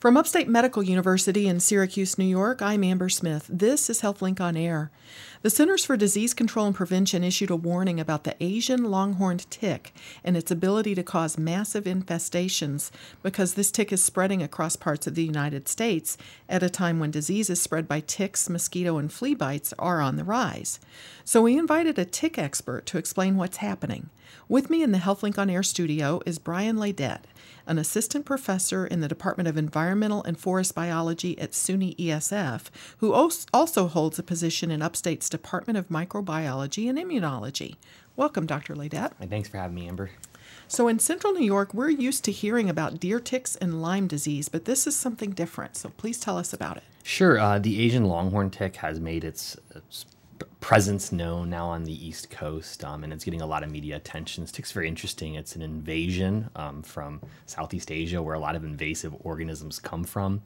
From Upstate Medical University in Syracuse, New York, I'm Amber Smith. This is HealthLink on Air. The Centers for Disease Control and Prevention issued a warning about the Asian longhorned tick and its ability to cause massive infestations because this tick is spreading across parts of the United States at a time when diseases spread by ticks, mosquito, and flea bites are on the rise. So we invited a tick expert to explain what's happening. With me in the HealthLink on Air studio is Brian Leydet an assistant professor in the Department of Environmental and Forest Biology at SUNY ESF, who also holds a position in Upstate's Department of Microbiology and Immunology. Welcome, Dr. Leydet. Thanks for having me, Amber. So, in central New York, we're used to hearing about deer ticks and Lyme disease, but this is something different. So, please tell us about it. Sure. Uh, the Asian longhorn tick has made its, its presence known now on the East Coast, um, and it's getting a lot of media attention. This tick's very interesting. It's an invasion um, from Southeast Asia, where a lot of invasive organisms come from.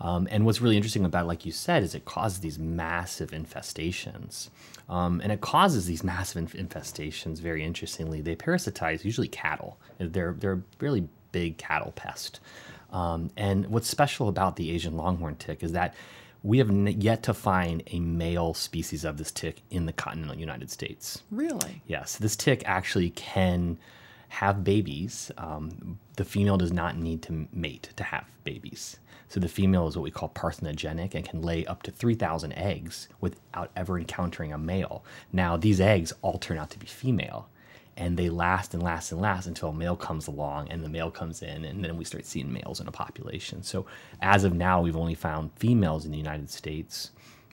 Um, and what's really interesting about, it, like you said, is it causes these massive infestations. Um, and it causes these massive inf- infestations, very interestingly. They parasitize usually cattle. They're, they're a really big cattle pest. Um, and what's special about the Asian longhorn tick is that we have yet to find a male species of this tick in the continental United States. Really? Yes. This tick actually can have babies. Um, the female does not need to mate to have babies. So the female is what we call parthenogenic and can lay up to 3,000 eggs without ever encountering a male. Now, these eggs all turn out to be female and they last and last and last until a male comes along and the male comes in and then we start seeing males in a population. So as of now we've only found females in the united states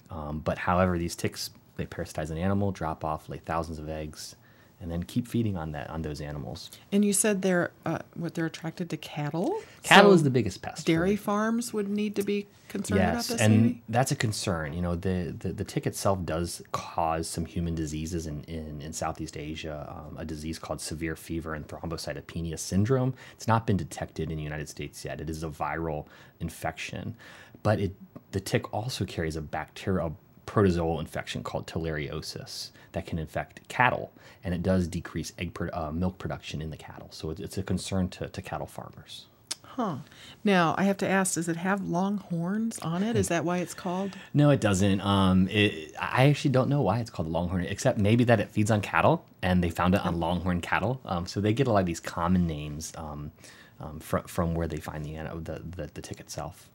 um, but however these ticks they parasitize an animal drop off lay thousands of eggs and then keep feeding on that on those animals. And you said they're uh, what they're attracted to cattle. Cattle so is the biggest pest. Dairy farms would need to be concerned yes, about this. and maybe? that's a concern. You know, the, the, the tick itself does cause some human diseases in in, in Southeast Asia. Um, a disease called severe fever and thrombocytopenia syndrome. It's not been detected in the United States yet. It is a viral infection, but it the tick also carries a bacterial protozoal infection called theileriosis that can infect cattle, and it does decrease egg pro- uh, milk production in the cattle. So it's a concern to, to cattle farmers. Huh. Now I have to ask: Does it have long horns on it? Is that why it's called? No, it doesn't. Um, it, I actually don't know why it's called longhorn, except maybe that it feeds on cattle, and they found it on longhorn cattle. Um, so they get a lot of these common names um, um from from where they find the the the, the tick itself.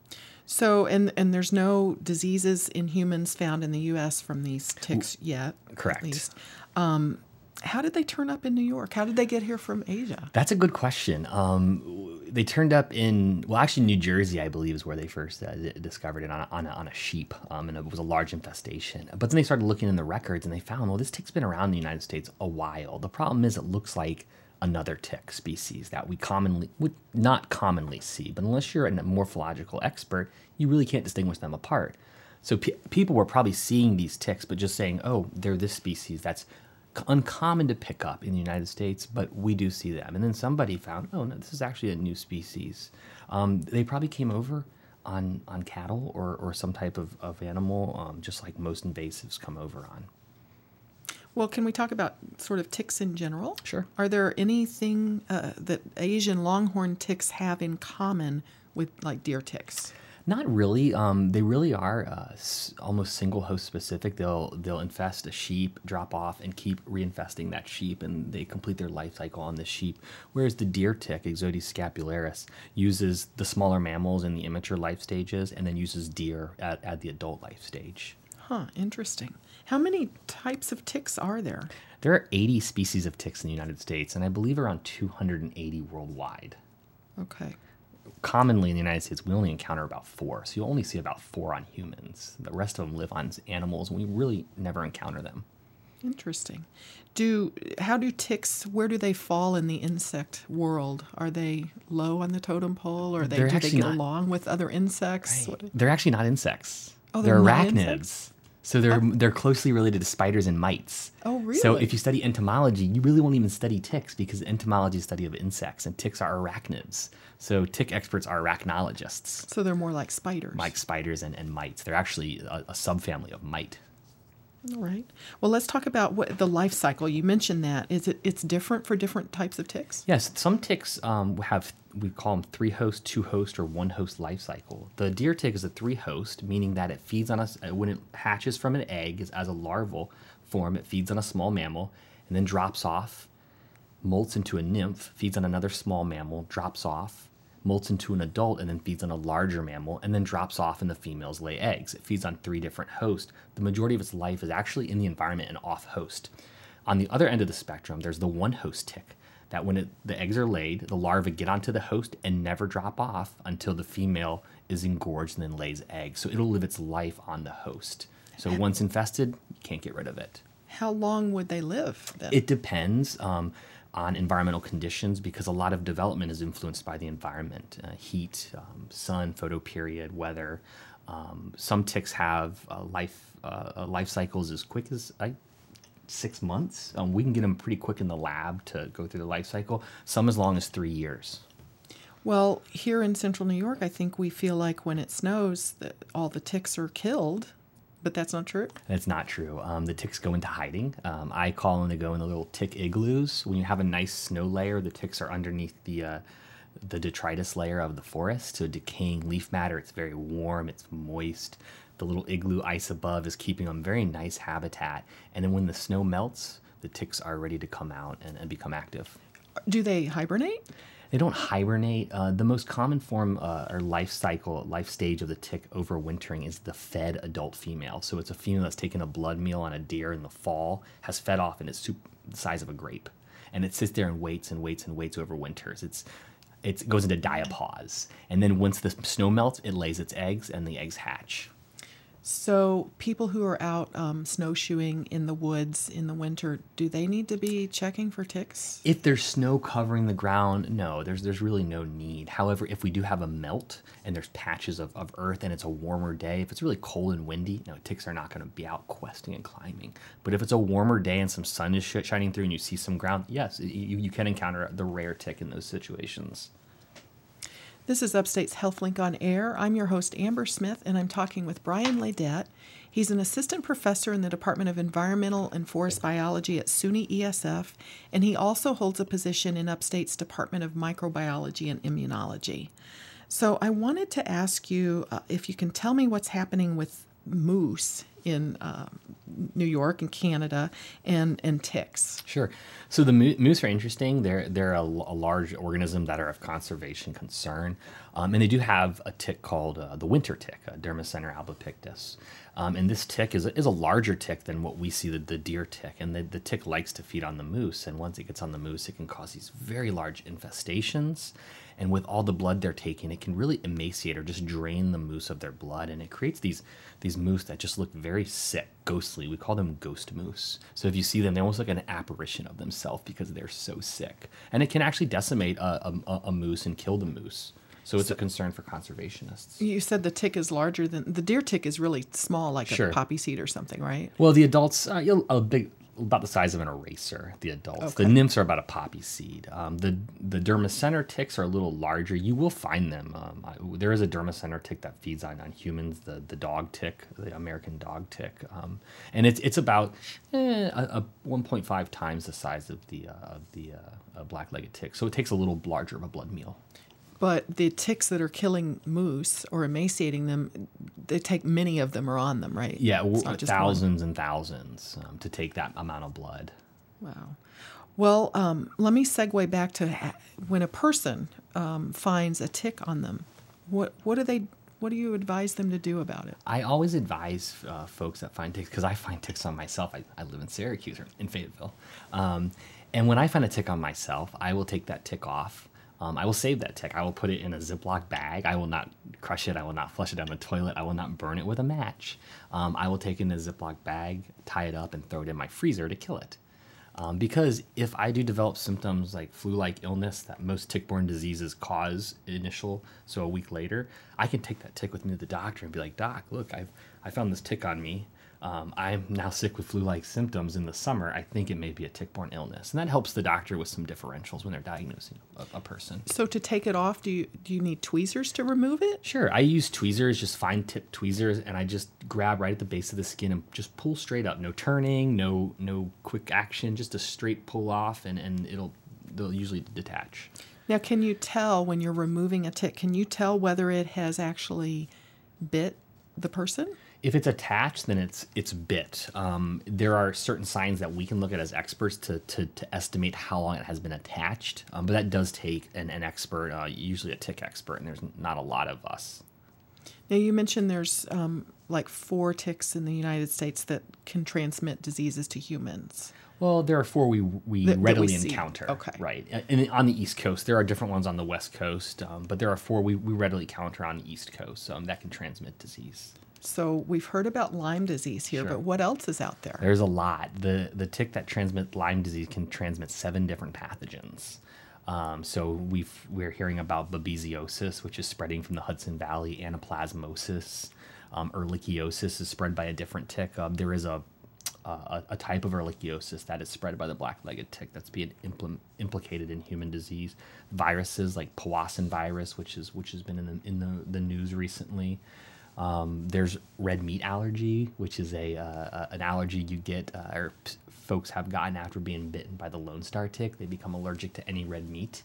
So, and and there's no diseases in humans found in the U.S. from these ticks yet. Correct. At least. Um, how did they turn up in New York? How did they get here from Asia? That's a good question. Um, they turned up in, well, actually, New Jersey, I believe, is where they first uh, discovered it on a, on a, on a sheep, um, and it was a large infestation. But then they started looking in the records and they found, well, this tick's been around in the United States a while. The problem is, it looks like another tick species that we commonly would not commonly see. But unless you're a morphological expert, you really can't distinguish them apart. So pe- people were probably seeing these ticks, but just saying, "Oh, they're this species." That's uncommon to pick up in the United States, but we do see them. And then somebody found, "Oh, no, this is actually a new species." Um, they probably came over on on cattle or or some type of of animal, um, just like most invasives come over on. Well, can we talk about sort of ticks in general? Sure. Are there anything uh, that Asian longhorn ticks have in common with like deer ticks? Not really. Um, they really are uh, almost single host specific. They'll they'll infest a sheep, drop off, and keep reinfesting that sheep, and they complete their life cycle on the sheep. Whereas the deer tick, Ixodes scapularis, uses the smaller mammals in the immature life stages, and then uses deer at, at the adult life stage. Huh, interesting. How many types of ticks are there? There are 80 species of ticks in the United States, and I believe around 280 worldwide. Okay. Commonly in the United States, we only encounter about four. So you'll only see about four on humans. The rest of them live on animals, and we really never encounter them. Interesting. Do how do ticks? Where do they fall in the insect world? Are they low on the totem pole, or they do they get not- along with other insects? What- They're actually not insects. Oh, they're, they're arachnids. So they're oh. they're closely related to spiders and mites. Oh, really? So if you study entomology, you really won't even study ticks because entomology is study of insects, and ticks are arachnids. So tick experts are arachnologists, So they're more like spiders. like spiders and, and mites. They're actually a, a subfamily of mite. All right. Well, let's talk about what the life cycle. You mentioned that. Is it it's different for different types of ticks? Yes, some ticks um, have we call them three host, two host, or one host life cycle. The deer tick is a three host, meaning that it feeds on us when it hatches from an egg as, as a larval form. It feeds on a small mammal and then drops off, molts into a nymph, feeds on another small mammal, drops off, molts into an adult, and then feeds on a larger mammal, and then drops off, and the females lay eggs. It feeds on three different hosts. The majority of its life is actually in the environment and off host. On the other end of the spectrum, there's the one host tick that when it, the eggs are laid, the larvae get onto the host and never drop off until the female is engorged and then lays eggs. So it'll live its life on the host. So once infested, you can't get rid of it. How long would they live then? It depends um, on environmental conditions because a lot of development is influenced by the environment uh, heat, um, sun, photoperiod, weather. Um, some ticks have uh, life uh, life cycles as quick as six months. Um, we can get them pretty quick in the lab to go through the life cycle. Some as long as three years. Well, here in central New York, I think we feel like when it snows that all the ticks are killed, but that's not true. That's not true. Um, the ticks go into hiding. Um, I call them to go in the little tick igloos. When you have a nice snow layer, the ticks are underneath the uh, the detritus layer of the forest, so decaying leaf matter. It's very warm. It's moist the little igloo ice above is keeping them very nice habitat. And then when the snow melts, the ticks are ready to come out and, and become active. Do they hibernate? They don't hibernate. Uh, the most common form uh, or life cycle, life stage of the tick overwintering is the fed adult female. So it's a female that's taken a blood meal on a deer in the fall, has fed off, and it's the size of a grape. And it sits there and waits and waits and waits over winters. It's it goes into diapause, and then once the snow melts, it lays its eggs, and the eggs hatch. So, people who are out um, snowshoeing in the woods in the winter, do they need to be checking for ticks? If there's snow covering the ground, no, there's there's really no need. However, if we do have a melt and there's patches of, of earth and it's a warmer day, if it's really cold and windy, no, ticks are not going to be out questing and climbing. But if it's a warmer day and some sun is shining through and you see some ground, yes, you, you can encounter the rare tick in those situations. This is Upstate's HealthLink on Air. I'm your host, Amber Smith, and I'm talking with Brian Leydet. He's an assistant professor in the Department of Environmental and Forest Biology at SUNY ESF, and he also holds a position in Upstate's Department of Microbiology and Immunology. So I wanted to ask you uh, if you can tell me what's happening with moose in uh, New York and Canada and and ticks. Sure. So the moose are interesting. They're they're a, a large organism that are of conservation concern, um, and they do have a tick called uh, the winter tick, uh, Dermacentor albipictus. Um, and this tick is a, is a larger tick than what we see the, the deer tick. And the, the tick likes to feed on the moose. And once it gets on the moose, it can cause these very large infestations. And with all the blood they're taking, it can really emaciate or just drain the moose of their blood. And it creates these these moose that just look very sick, ghostly. We call them ghost moose. So if you see them, they almost like an apparition of themselves because they're so sick. And it can actually decimate a, a, a moose and kill the moose. So it's so, a concern for conservationists. You said the tick is larger than the deer tick is really small, like sure. a poppy seed or something, right? Well, the adults, uh, a big, about the size of an eraser. The adults, okay. the nymphs are about a poppy seed. Um, the the dermacentor ticks are a little larger. You will find them. Um, I, there is a dermacentor tick that feeds on, on humans. The the dog tick, the American dog tick, um, and it's it's about eh, a, a 1.5 times the size of the uh, of the uh, black-legged tick. So it takes a little larger of a blood meal. But the ticks that are killing moose or emaciating them, they take many of them are on them, right? Yeah, thousands one. and thousands um, to take that amount of blood. Wow. Well, um, let me segue back to when a person um, finds a tick on them. What what do they what do you advise them to do about it? I always advise uh, folks that find ticks because I find ticks on myself. I, I live in Syracuse or in Fayetteville, um, and when I find a tick on myself, I will take that tick off um, I will save that tick. I will put it in a Ziploc bag. I will not crush it. I will not flush it down the toilet. I will not burn it with a match. Um, I will take it in a Ziploc bag, tie it up, and throw it in my freezer to kill it. Um, because if I do develop symptoms like flu-like illness that most tick-borne diseases cause initial, so a week later, I can take that tick with me to the doctor and be like, Doc, look, I've I found this tick on me um, I'm now sick with flu-like symptoms in the summer. I think it may be a tick-borne illness, and that helps the doctor with some differentials when they're diagnosing a, a, person. So to take it off, do you do you need tweezers to remove it? Sure, I use tweezers, just fine tip tweezers, and I just grab right at the base of the skin and just pull straight up. No turning, no no quick action, just a straight pull off, and and it'll they'll usually detach. Now, can you tell when you're removing a tick? Can you tell whether it has actually bit the person? If it's attached, then it's it's bit. Um, there are certain signs that we can look at as experts to to, to estimate how long it has been attached, um, but that does take an, an expert, uh, usually a tick expert, and there's not a lot of us. Now, you mentioned there's um, like four ticks in the United States that can transmit diseases to humans. Well, there are four we we That- that we readily encounter. Okay. Right. And on the East Coast, there are different ones on the West Coast, um, but there are four we, we readily encounter on the East Coast um, that can transmit disease. So we've heard about Lyme disease here, Sure. but what else is out there? There's a lot. The the tick that transmits Lyme disease can transmit seven different pathogens. Um, so we've we're hearing about babesiosis, which is spreading from the Hudson Valley, anaplasmosis, um, ehrlichiosis is spread by a different tick. Um, there is a, a a type of ehrlichiosis that is spread by the black-legged tick that's being impl- implicated in human disease. Viruses like Powassan virus, which is which has been in the in the, the news recently. Um, there's red meat allergy, which is a uh, an allergy you get uh, or p- folks have gotten after being bitten by the Lone Star tick. They become allergic to any red meat,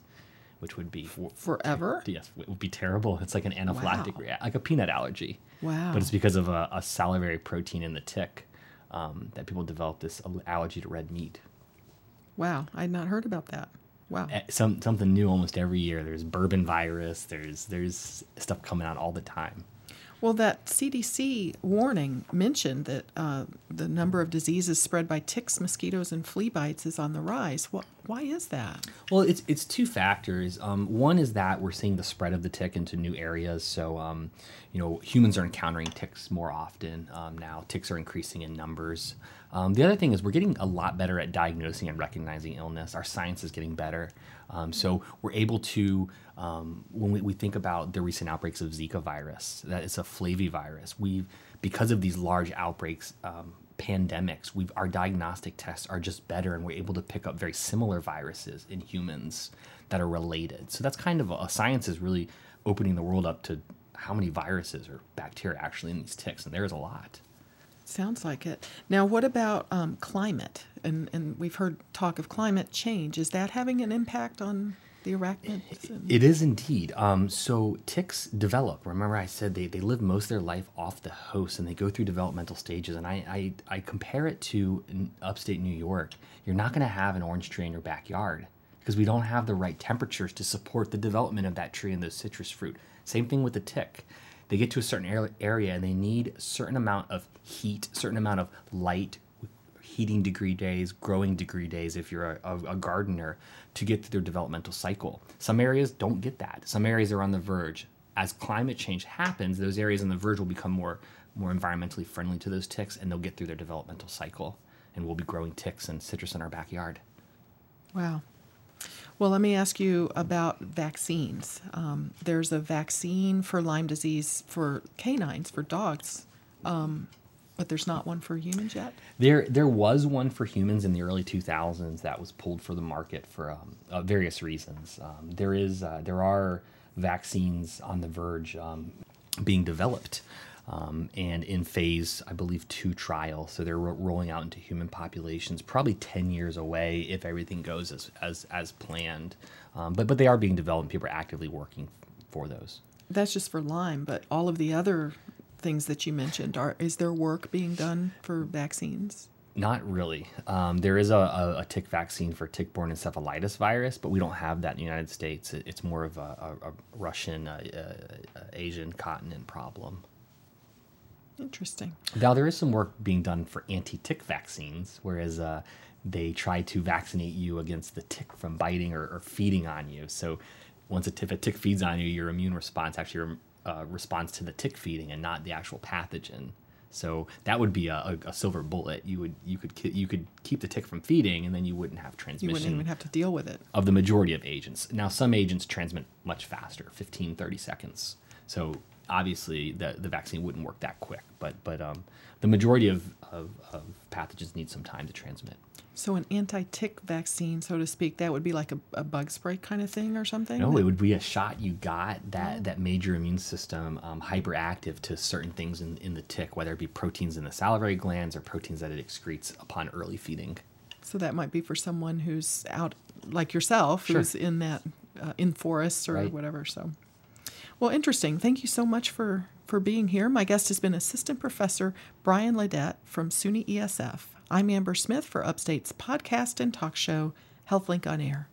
which would be Forever? yes, it would be terrible. It's like an anaphylactic, Wow. rea- like a peanut allergy. Wow. But it's because of a, a salivary protein in the tick um, that people develop this allergy to red meat. Wow, I had not heard about that. Wow. Eh, Some something new almost every year. There's bourbon virus. There's there's stuff coming out all the time. Well, that CDC warning mentioned that uh, the number of diseases spread by ticks, mosquitoes, and flea bites is on the rise. Why is that? Well, it's it's two factors. Um, one is that we're seeing the spread of the tick into new areas. So, um, you know, humans are encountering ticks more often um, now. Ticks are increasing in numbers. Um, the other thing is we're getting a lot better at diagnosing and recognizing illness. Our science is getting better. Um, so we're able to, um, when we, we think about the recent outbreaks of Zika virus, that is a flavivirus. We've because of these large outbreaks. Um, pandemics we've our diagnostic tests are just better and we're able to pick up very similar viruses in humans that are related so that's kind of a, science is really opening the world up to how many viruses or bacteria actually in these ticks and there's a lot Sounds like it. Now, what about um, climate? And, and we've heard talk of climate change. Is that having an impact on the arachnids? and- It is indeed. Um, so ticks develop. Remember, I said they, they live most of their life off the host and they go through developmental stages. And I, I, I compare it to upstate New York. You're not going to have an orange tree in your backyard because we don't have the right temperatures to support the development of that tree and those citrus fruit. Same thing with the tick. They get to a certain area and they need a certain amount of heat, certain amount of light, heating degree days, growing degree days if you're a, a, gardener to get through their developmental cycle. Some areas don't get that. Some areas are on the verge. As climate change happens, those areas on the verge will become more more environmentally friendly to those ticks and they'll get through their developmental cycle and we'll be growing ticks and citrus in our backyard. Wow. Well, let me ask you about vaccines. Um, there's a vaccine for Lyme disease for canines, for dogs, um, but there's not one for humans yet. There, there was one for humans in the early 2000s that was pulled for the market for um, uh, various reasons. Um, there is, uh, there are vaccines on the verge um, being developed, um, and in phase, I believe, two trial. So they're ro- rolling out into human populations, probably 10 years away if everything goes as as, as planned. Um, but but they are being developed. and People are actively working for those. That's just for Lyme, but all of the other things that you mentioned are is there work being done for vaccines? Not really. Um, there is a, a, a tick vaccine for tick-borne encephalitis virus, but we don't have that in the United States. It- It's more of a, a, a Russian, uh, uh, uh, Asian continent problem. Interesting. Now there is some work being done for anti-tick vaccines, whereas uh, they try to vaccinate you against the tick from biting or, or feeding on you. So once a, tick- a tick feeds on you, your immune response actually uh, responds to the tick feeding and not the actual pathogen. So that would be a, a, a silver bullet. You would you could you could keep the tick from feeding, and then you wouldn't have transmission. You wouldn't even have to deal with it. of the majority of agents. Now, some agents transmit much faster, 15, 30 seconds. So obviously, the, the vaccine wouldn't work that quick. But but um, the majority of, of, of pathogens need some time to transmit. So an anti-tick vaccine, so to speak, that would be like a, a bug spray kind of thing or something. No, that... it would be a shot you got that oh. that made your immune system um, hyperactive to certain things in, in the tick, whether it be proteins in the salivary glands or proteins that it excretes upon early feeding. So that might be for someone who's out, like yourself, sure. who's in that uh, in forests or right. whatever. So, well, interesting. Thank you so much for for being here. My guest has been Assistant Professor Brian Leydet from SUNY ESF. I'm Amber Smith for Upstate's podcast and talk show, HealthLink on Air.